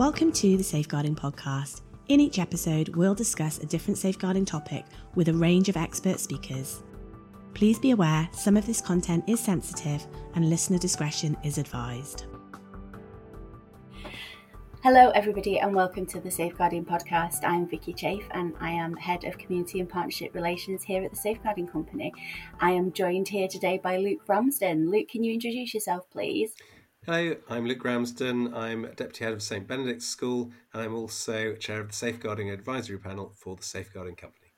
Welcome to the Safeguarding Podcast. In each episode, we'll discuss a different safeguarding topic with a range of expert speakers. Please be aware some of this content is sensitive and listener discretion is advised. Hello, everybody, and welcome to the Safeguarding Podcast. I'm Vicky Chafe, and I am Head of Community and Partnership Relations here at the Safeguarding Company. I am joined here today by Luke Ramsden. Luke, can you introduce yourself, please? Hello, I'm Luke Ramsden. I'm Deputy Head of St Benedict's School, and I'm also Chair of the Safeguarding Advisory Panel for the Safeguarding Company.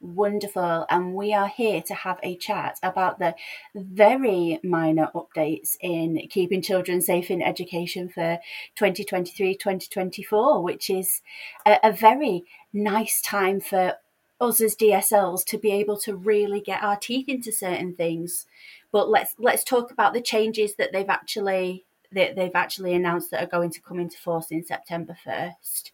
Wonderful. And we are here to have a chat about the very minor updates in keeping children safe in education for 2023 2024, which is a, a very nice time for us as DSLs to be able to really get our teeth into certain things. But let's let's talk about the changes that they've actually that they've actually announced that are going to come into force in September 1st.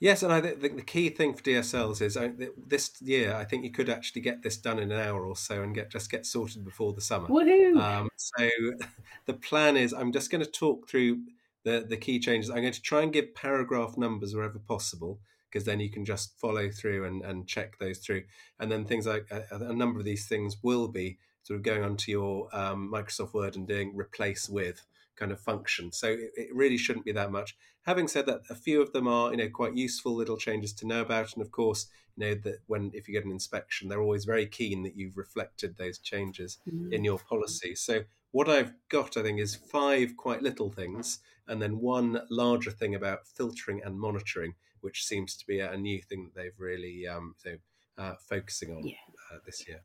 Yes, and I think the key thing for DSLs is this year. I think you could actually get this done in an hour or so and get just get sorted before the summer. Woohoo! Um, so the plan is I'm just going to talk through the the key changes. I'm going to try and give paragraph numbers wherever possible because then you can just follow through and, and check those through. And then things like a, a number of these things will be sort of going onto your um, Microsoft Word and doing replace with kind of function. So it, it, really shouldn't be that much. Having said that, a few of them are you know quite useful little changes to know about, and of course you know that when if you get an inspection, they're always very keen that you've reflected those changes mm. in your policy. So what I've got, I think, is five quite little things, and then one larger thing about filtering and monitoring, which seems to be a, new thing that they've really um, so, uh, focusing on yeah. uh, this year.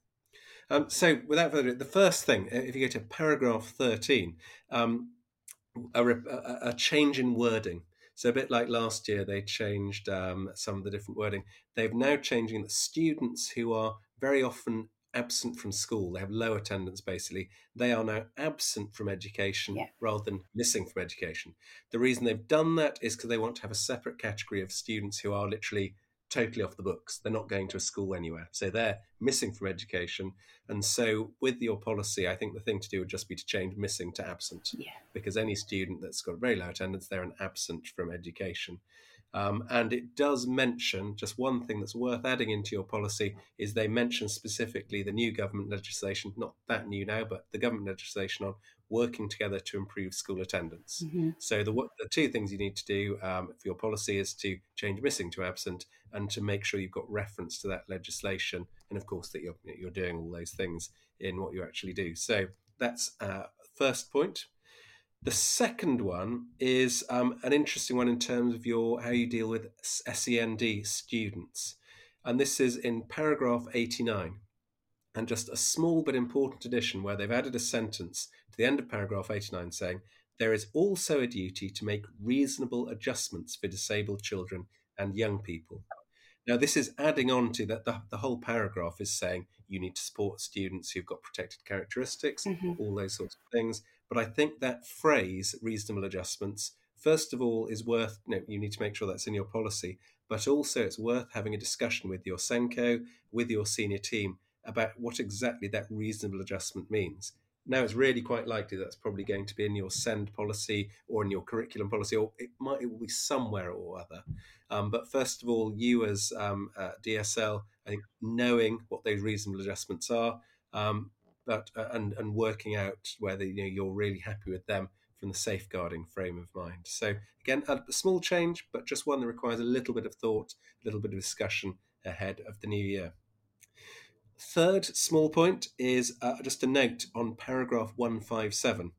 Um, so, without further ado, the first thing, if you go to paragraph 13, um, a, a, a, change in wording. So a bit like last year, they changed um, some of the different wording. They've now changing that students who are very often absent from school, they have low attendance basically, they are now absent from education yeah. rather than missing from education. The reason they've done that is because they want to have a separate category of students who are literally totally off the books. They're not going to a school anywhere. So they're missing from education. And so with your policy, I think the thing to do would just be to change missing to absent. Yeah. Because any student that's got very low attendance, they're an absent from education. Um, and it does mention just one thing that's worth adding into your policy is they mention specifically the new government legislation, not that new now, but the government legislation on working together to improve school attendance. Mm-hmm. So the the two things you need to do um, for your policy is to change missing to absent and to make sure you've got reference to that legislation, and of course that you're you're doing all those things in what you actually do. So that's uh, first point. The second one is um, an interesting one in terms of your how you deal with SEND students, and this is in paragraph eighty nine, and just a small but important addition where they've added a sentence to the end of paragraph eighty nine saying there is also a duty to make reasonable adjustments for disabled children and young people. Now, this is adding on to that the, the whole paragraph is saying you need to support students who've got protected characteristics, mm-hmm. all those sorts of things. But I think that phrase, reasonable adjustments, first of all, is worth, you, know, you need to make sure that's in your policy, but also it's worth having a discussion with your SENCO, with your senior team about what exactly that reasonable adjustment means. Now it's really quite likely that's probably going to be in your SEND policy or in your curriculum policy, or it might it will be somewhere or other. Um, but first of all, you as um, uh, DSL, I think knowing what those reasonable adjustments are, um, but uh, and and working out whether you know you're really happy with them from the safeguarding frame of mind. So again, a, a small change, but just one that requires a little bit of thought, a little bit of discussion ahead of the new year. Third small point is uh, just a note on paragraph 157.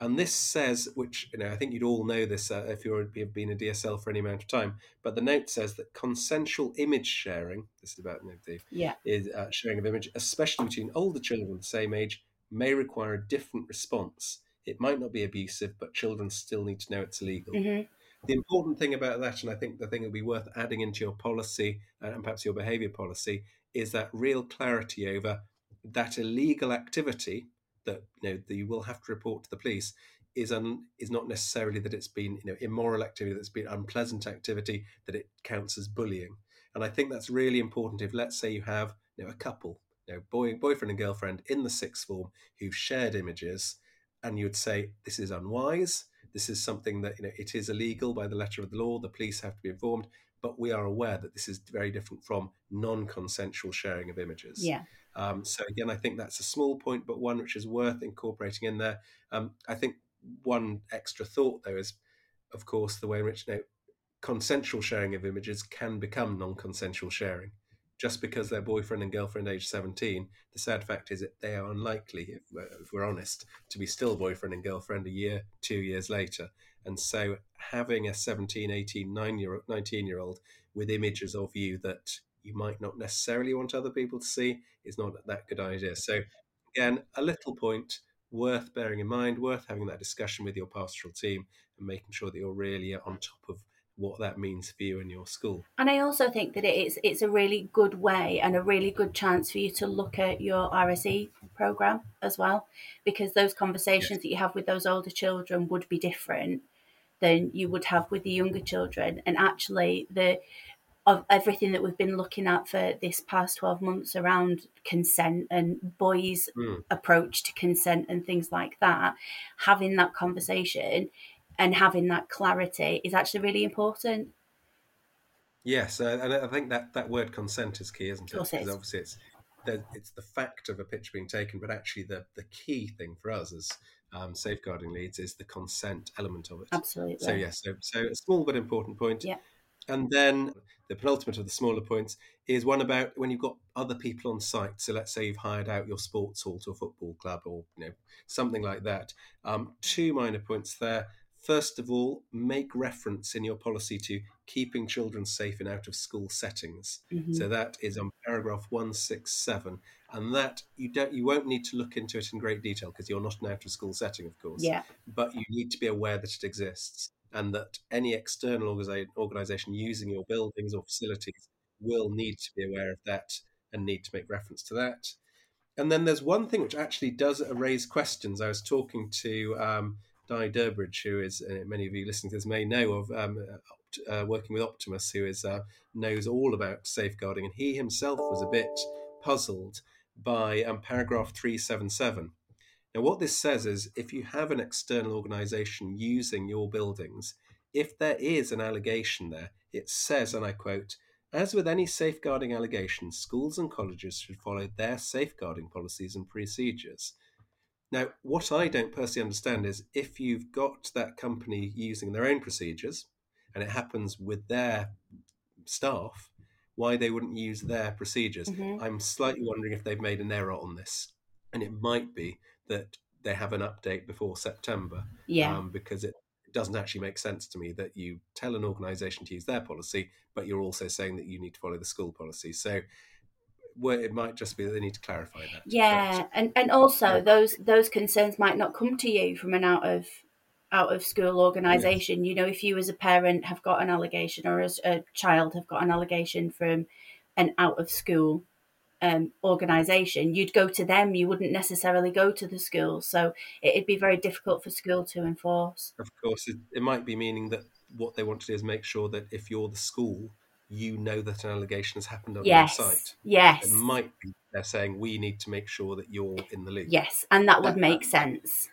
And this says, which you know, I think you'd all know this uh, if you've been a DSL for any amount of time, but the note says that consensual image sharing, this is about the yeah. is uh, sharing of image, especially between older children of the same age, may require a different response. It might not be abusive, but children still need to know it's illegal. Mm-hmm. The important thing about that, and I think the thing that would be worth adding into your policy uh, and perhaps your behaviour policy, is that real clarity over that illegal activity that you know that you will have to report to the police is un, is not necessarily that it's been you know immoral activity that's been unpleasant activity that it counts as bullying. And i think that's really important if let's say you have you know a couple you know boy boyfriend and girlfriend in the sixth form who've shared images and you would say this is unwise. This is something that you know it is illegal by the letter of the law. The police have to be informed, but we are aware that this is very different from non-consensual sharing of images. Yeah. Um, so again, I think that's a small point, but one which is worth incorporating in there. Um, I think one extra thought though is, of course, the way in which you know, consensual sharing of images can become non-consensual sharing just because they're boyfriend and girlfriend age 17 the sad fact is that they are unlikely if, if, we're honest to be still boyfriend and girlfriend a year two years later. And so having a 17 18 9 year, 19 year old with images of you that you might not necessarily want other people to see is not that good idea. So again a little point worth bearing in mind worth having that discussion with your pastoral team and making sure that you're really on top of what that means for you and your school. And I also think that it's it's a really good way and a really good chance for you to look at your RSE program as well, because those conversations that you have with those older children would be different than you would have with the younger children. And actually, the of everything that we've been looking at for this past 12 months around consent and boys' mm. approach to consent and things like that, having that conversation and having that clarity is actually really important. Yes, uh, and I think that that word consent is key, isn't it? Because obviously it's the, it's the fact of a picture being taken, but actually the the key thing for us as um, safeguarding leads is the consent element of it. Absolutely. So yes, so, so a small but important point. Yeah. And then the penultimate of the smaller points is one about when you've got other people on site. So let's say you've hired out your sports hall to a football club or you know something like that. Um, two minor points there. First of all, make reference in your policy to keeping children safe in out of school settings. Mm-hmm. So that is on paragraph 167. And that you don't you won't need to look into it in great detail because you're not an out of school setting, of course. Yeah. But you need to be aware that it exists and that any external organization using your buildings or facilities will need to be aware of that and need to make reference to that. And then there's one thing which actually does raise questions. I was talking to um, Dai Durbridge, who is uh, many of you listening to this may know of, um, uh, working with Optimus, who is uh, knows all about safeguarding, and he himself was a bit puzzled by um, paragraph three seven seven. Now, what this says is, if you have an external organisation using your buildings, if there is an allegation there, it says, and I quote. As with any safeguarding allegation, schools and colleges should follow their safeguarding policies and procedures. Now, what I don't personally understand is if you've got that company using their own procedures and it happens with their staff, why they wouldn't use their procedures. Mm-hmm. I'm slightly wondering if they've made an error on this. And it might be that they have an update before September. Yeah. Um, because it doesn't actually make sense to me that you tell an organization to use their policy, but you're also saying that you need to follow the school policy. So where it might just be that they need to clarify that. Yeah, but, and and also yeah. those those concerns might not come to you from an out of out of school organisation. Yes. You know, if you as a parent have got an allegation or as a child have got an allegation from an out of school um, organisation, you'd go to them. You wouldn't necessarily go to the school. So it'd be very difficult for school to enforce. Of course, it, it might be meaning that what they want to do is make sure that if you're the school you know that an allegation has happened on yes. your site. Yes. It might be they're saying we need to make sure that you're in the loop. Yes, and that would that, make sense.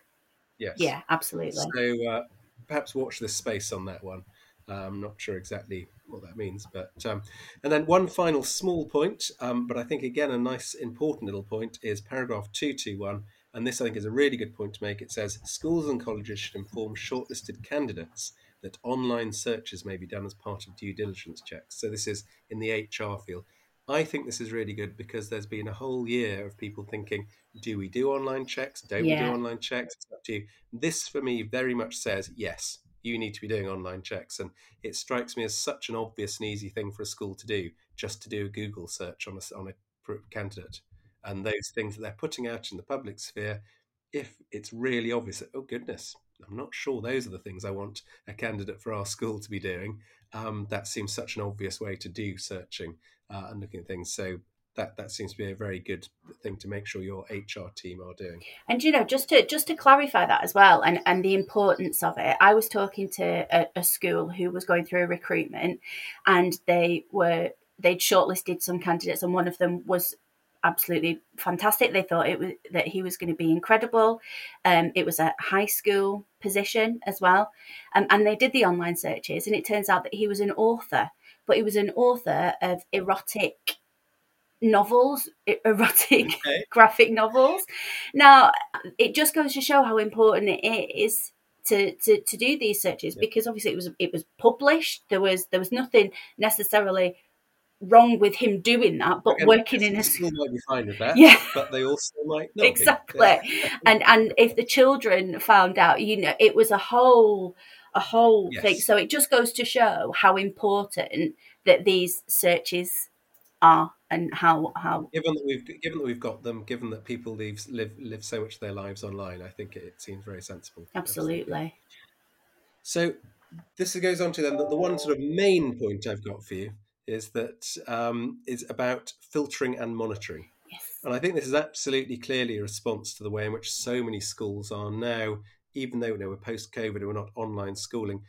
Yes. Yeah, absolutely. So uh, perhaps watch this space on that one. Uh, I'm not sure exactly what that means, but um, and then one final small point, um, but I think again a nice important little point is paragraph two two one, and this I think is a really good point to make. It says schools and colleges should inform shortlisted candidates that online searches may be done as part of due diligence checks. So this is in the HR field. I think this is really good because there's been a whole year of people thinking, do we do online checks? Don't yeah. we do online checks? It's up to you. This for me very much says, yes, you need to be doing online checks. And it strikes me as such an obvious and easy thing for a school to do, just to do a Google search on a, on a candidate. And those things that they're putting out in the public sphere, if it's really obvious, oh goodness, I'm not sure those are the things I want a candidate for our school to be doing. Um, that seems such an obvious way to do searching uh, and looking at things. So that that seems to be a very good thing to make sure your HR team are doing. And you know, just to just to clarify that as well, and and the importance of it. I was talking to a, a school who was going through a recruitment, and they were they'd shortlisted some candidates, and one of them was absolutely fantastic. They thought it was that he was going to be incredible. Um, it was a high school position as well, um, and they did the online searches, and it turns out that he was an author, but he was an author of erotic novels, erotic okay. graphic novels. Now, it just goes to show how important it is to to, to do these searches yeah. because obviously it was it was published. There was there was nothing necessarily wrong with him doing that, but Again, working in a school might be fine with that. Yeah, but they also might not exactly. Yeah. and and if the children found out, you know, it was a whole a whole yes. thing. So it just goes to show how important that these searches are and how how given that we've given that we've got them given that people live live live so much of their lives online i think it, seems very sensible absolutely. absolutely so this goes on to then the, the one sort of main point i've got for you is that um, is about filtering and monitoring. Yes. And I think this is absolutely clearly a response to the way in which so many schools are now, even though you know, we're post COVID and we're not online schooling,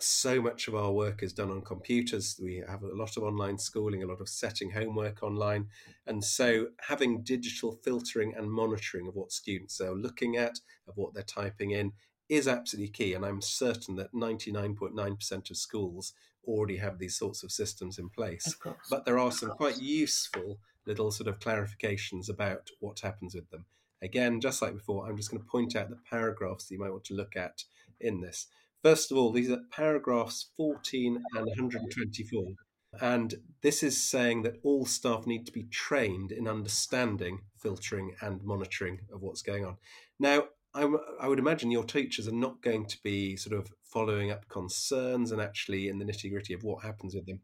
so much of our work is done on computers. We have a lot of online schooling, a lot of setting homework online. And so having digital filtering and monitoring of what students are looking at, of what they're typing in, is absolutely key. And I'm certain that 99.9% of schools already have these sorts of systems in place. But there are some quite useful little sort of clarifications about what happens with them. Again, just like before, I'm just going to point out the paragraphs that you might want to look at in this. First of all, these are paragraphs 14 and 124. And this is saying that all staff need to be trained in understanding filtering and monitoring of what's going on. Now, I, I would imagine your teachers are not going to be sort of following up concerns and actually in the nitty gritty of what happens with them.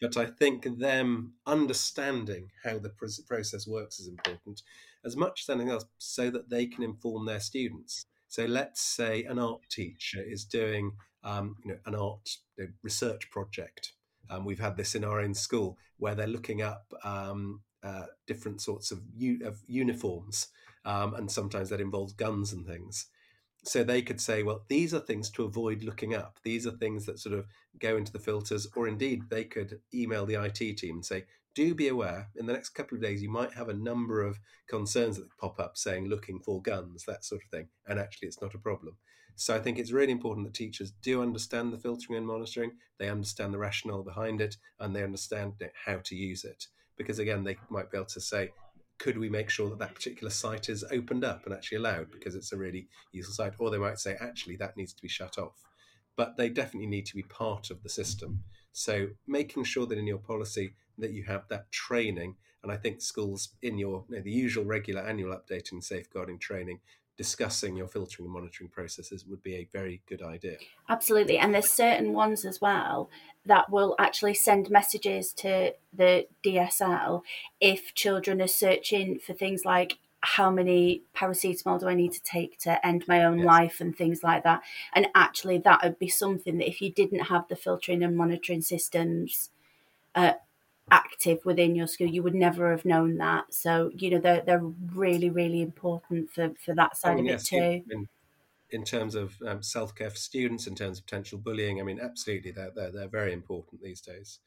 But I think them understanding how the process works is important as much as anything else so that they can inform their students. So let's say an art teacher is doing um, you know, an art research project. Um, we've had this in our own school where they're looking up um, uh, different sorts of, u- of uniforms um, and sometimes that involves guns and things. So they could say, well, these are things to avoid looking up. These are things that sort of go into the filters, or indeed they could email the IT team and say, do be aware in the next couple of days you might have a number of concerns that pop up saying looking for guns, that sort of thing. And actually, it's not a problem. So I think it's really important that teachers do understand the filtering and monitoring, they understand the rationale behind it, and they understand how to use it. Because again, they might be able to say, could we make sure that that particular site is opened up and actually allowed because it's a really useful site? Or they might say, actually, that needs to be shut off. But they definitely need to be part of the system. So making sure that in your policy that you have that training, and I think schools in your you know, the usual regular annual updating safeguarding training discussing your filtering and monitoring processes would be a very good idea. Absolutely. And there's certain ones as well that will actually send messages to the DSL if children are searching for things like how many paracetamol do I need to take to end my own yes. life and things like that. And actually, that would be something that if you didn't have the filtering and monitoring systems uh, active within your school, you would never have known that. So you know they're they're really really important for for that side oh, of yes, it too. In, in terms of um, self care for students, in terms of potential bullying, I mean, absolutely, they're they're, they're very important these days.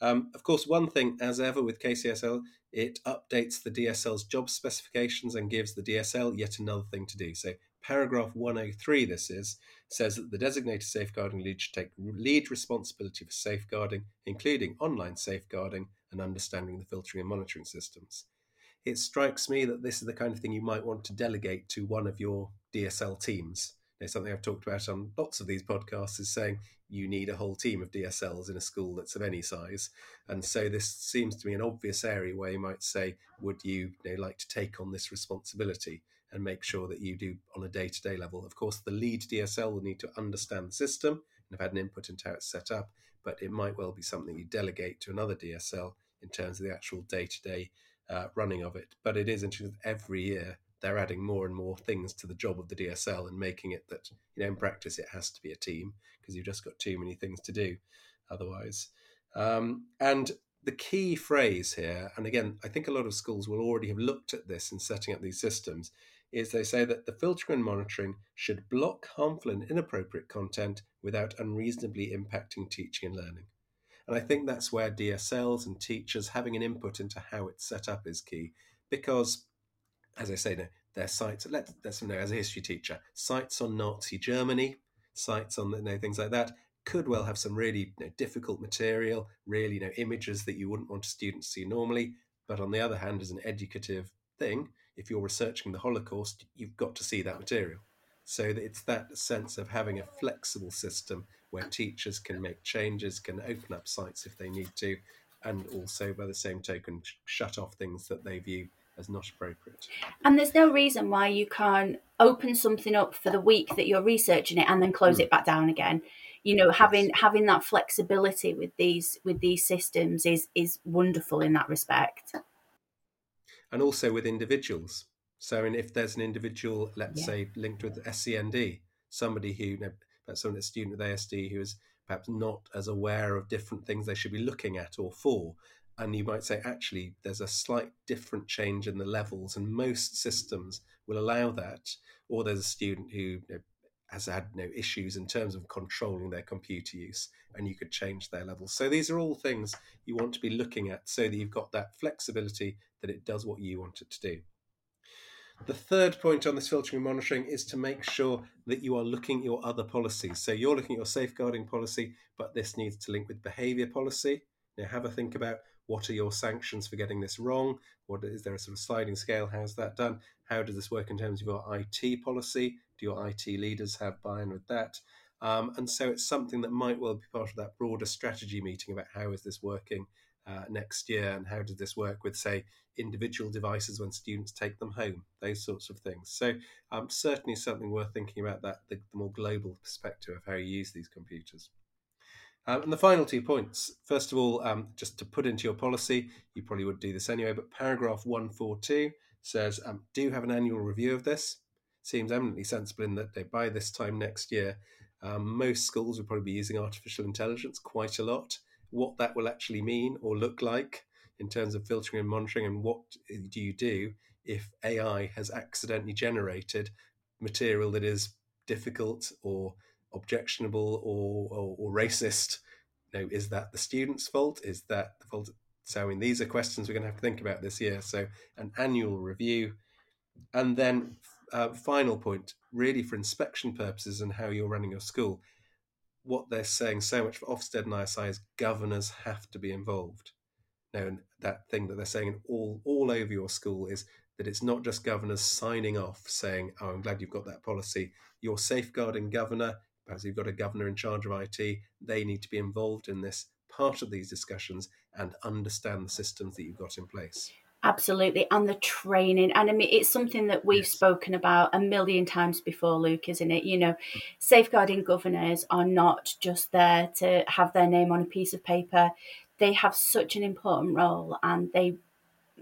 Um, of course, one thing, as ever with KCSIE, it updates the DSL's job specifications and gives the DSL yet another thing to do. So, paragraph 103, this is, says that the designated safeguarding lead should take lead responsibility for safeguarding, including online safeguarding and understanding the filtering and monitoring systems. It strikes me that this is the kind of thing you might want to delegate to one of your DSL teams. Something I've talked about on lots of these podcasts is saying you need a whole team of DSLs in a school that's of any size. And so this seems to me an obvious area where you might say, would you, you know, like to take on this responsibility? And make sure that you do on a day to day level. Of course, the lead DSL will need to understand the system and have had an input into how it's set up, but it might well be something you delegate to another DSL in terms of the actual day to day running of it. But it is interesting that every year they're adding more and more things to the job of the DSL and making it that, you know, in practice it has to be a team because you've just got too many things to do otherwise. Um, and the key phrase here, and again, I think a lot of schools will already have looked at this in setting up these systems, is they say that the filtering and monitoring should block harmful and inappropriate content without unreasonably impacting teaching and learning. And I think that's where DSLs and teachers having an input into how it's set up is key because, as I say, no, their sites. Let, let's know as a history teacher, sites on Nazi Germany, sites on you know, things like that could well have some really you know, difficult material, really you know images that you wouldn't want a student to see normally. But on the other hand, as an educative thing, if you're researching the Holocaust, you've got to see that material. So it's that sense of having a flexible system where teachers can make changes, can open up sites if they need to, and also by the same token shut off things that they view as not appropriate. And there's no reason why you can't open something up for the week that you're researching it and then close mm. it back down again. You know, having yes. having that flexibility with these with these systems is is wonderful in that respect. And also with individuals. So, and if there's an individual, let's yeah. say, linked with SEND, somebody who, you know, perhaps someone, a student with ASD who is perhaps not as aware of different things they should be looking at or for, and you might say actually there's a slight different change in the levels and most systems will allow that or there's a student who you know, has had no issues in terms of controlling their computer use and you could change their levels so these are all things you want to be looking at so that you've got that flexibility that it does what you want it to do the third point on this filtering and monitoring is to make sure that you are looking at your other policies. So you're looking at your safeguarding policy, but this needs to link with behaviour policy. Now have a think about what are your sanctions for getting this wrong? What is there a sort of sliding scale? How's that done? How does this work in terms of your IT policy? Do your IT leaders have buy-in with that? Um, and so it's something that might well be part of that broader strategy meeting about how is this working uh, next year and how does this work with, say, individual devices when students take them home, those sorts of things. So um, certainly something worth thinking about that, the, the more global perspective of how you use these computers. Um, and the final two points, first of all, um, just to put into your policy, you probably would do this anyway, but paragraph 142 says um, do have an annual review of this. Seems eminently sensible in that they, by this time next year, um, most schools will probably be using artificial intelligence quite a lot. What that will actually mean or look like in terms of filtering and monitoring, and what do you do if AI has accidentally generated material that is difficult or objectionable or, or, or racist? Know, is that the student's fault? Is that the fault? So, I mean, these are questions we're going to have to think about this year. So, an annual review, and then uh, final point, really for inspection purposes and how you're running your school. What they're saying so much for Ofsted and ISI is governors have to be involved. Now, and that thing that they're saying all all over your school is that it's not just governors signing off saying, "Oh, I'm glad you've got that policy." You're safeguarding governor perhaps you've got a governor in charge of IT, they need to be involved in this part of these discussions and understand the systems that you've got in place. Absolutely, and the training, and I mean, it's something that we've yes. spoken about a million times before, Luke, isn't it? You know, safeguarding governors are not just there to have their name on a piece of paper; they have such an important role, and they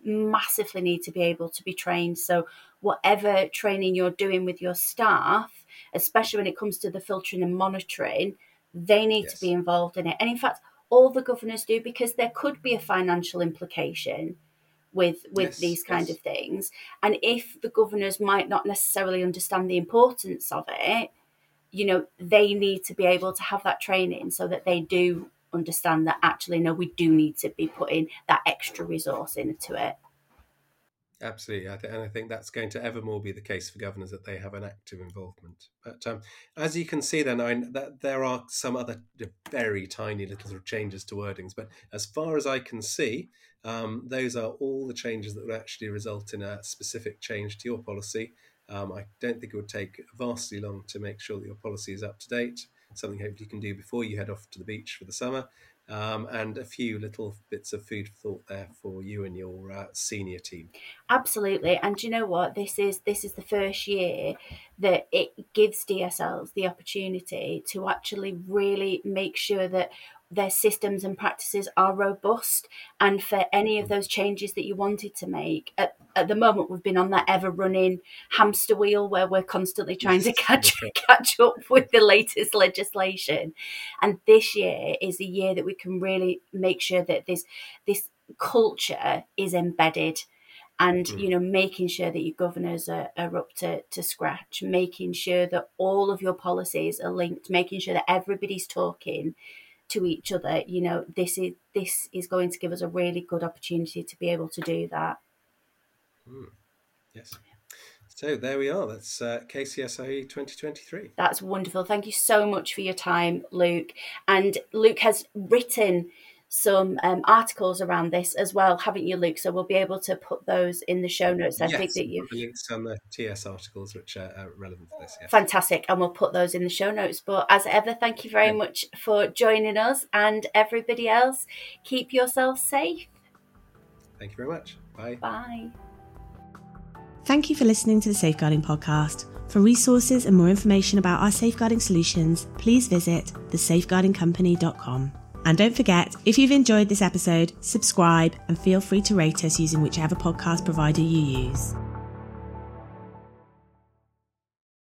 massively need to be able to be trained. So, whatever training you're doing with your staff, especially when it comes to the filtering and monitoring, they need yes. to be involved in it. And in fact, all the governors do because there could be a financial implication with with yes, these kind yes. of things. And if the governors might not necessarily understand the importance of it, you know, they need to be able to have that training so that they do understand that actually no, we do need to be putting that extra resource into it. Absolutely, I th- and I think that's going to ever more be the case for governors that they have an active involvement. But um, as you can see, then I, that there are some other very tiny little sort of changes to wordings. But as far as I can see, um, those are all the changes that would actually result in a specific change to your policy. Um, I don't think it would take vastly long to make sure that your policy is up to date. Something hopefully you can do before you head off to the beach for the summer um, and a few little bits of food thought there for you and your uh, senior team. Absolutely, and you know what? This is this is the first year that it gives DSLs the opportunity to actually really make sure that their systems and practices are robust and for any of those changes that you wanted to make at, at the moment we've been on that ever running hamster wheel where we're constantly trying to catch catch up with the latest legislation. And this year is a year that we can really make sure that this this culture is embedded and mm. you know making sure that your governors are, are up to, to scratch making sure that all of your policies are linked making sure that everybody's talking to each other you know this is this is going to give us a really good opportunity to be able to do that Mm. Yes. So there we are. That's uh, KCSIE 2023. That's wonderful. Thank you so much for your time, Luke. And Luke has written some um, articles around this as well, haven't you, Luke? So we'll be able to put those in the show notes. I yes, think that you links on the Tes articles which are, are relevant to this. Yes. Fantastic, and we'll put those in the show notes. But as ever, thank you very much for joining us, and everybody else, keep yourself safe. Thank you very much. Bye. Bye. Thank you for listening to the Safeguarding Podcast. For resources and more information about our safeguarding solutions, please visit thesafeguardingcompany.com. And don't forget, if you've enjoyed this episode, subscribe and feel free to rate us using whichever podcast provider you use.